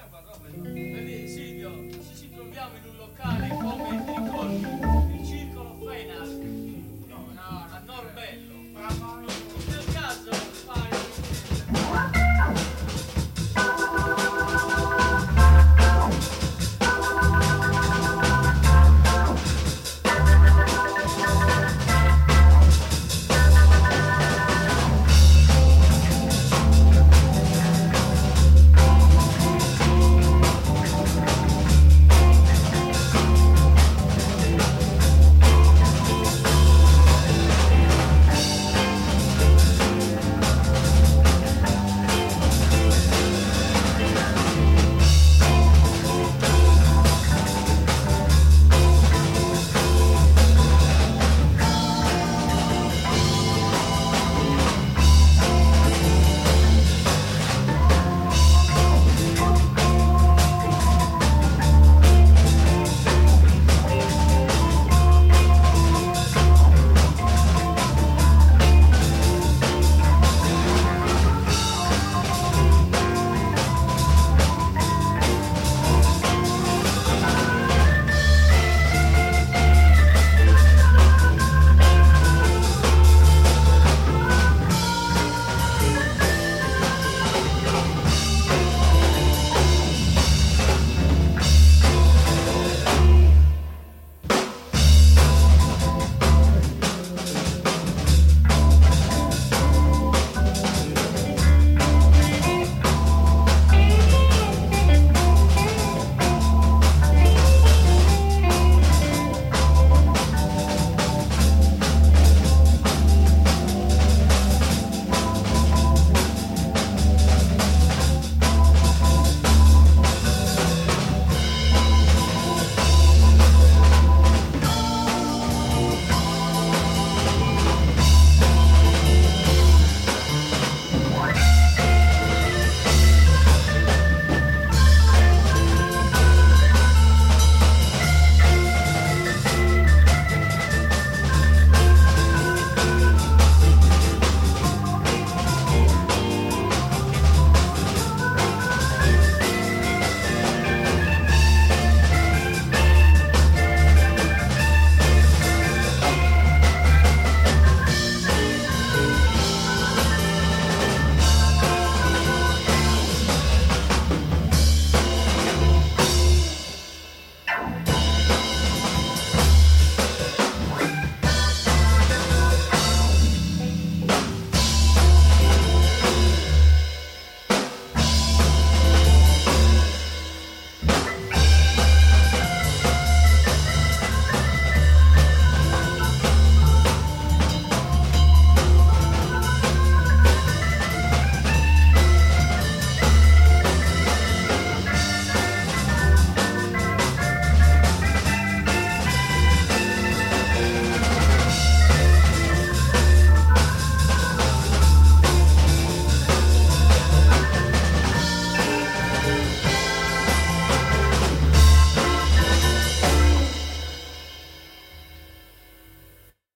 Tampoco.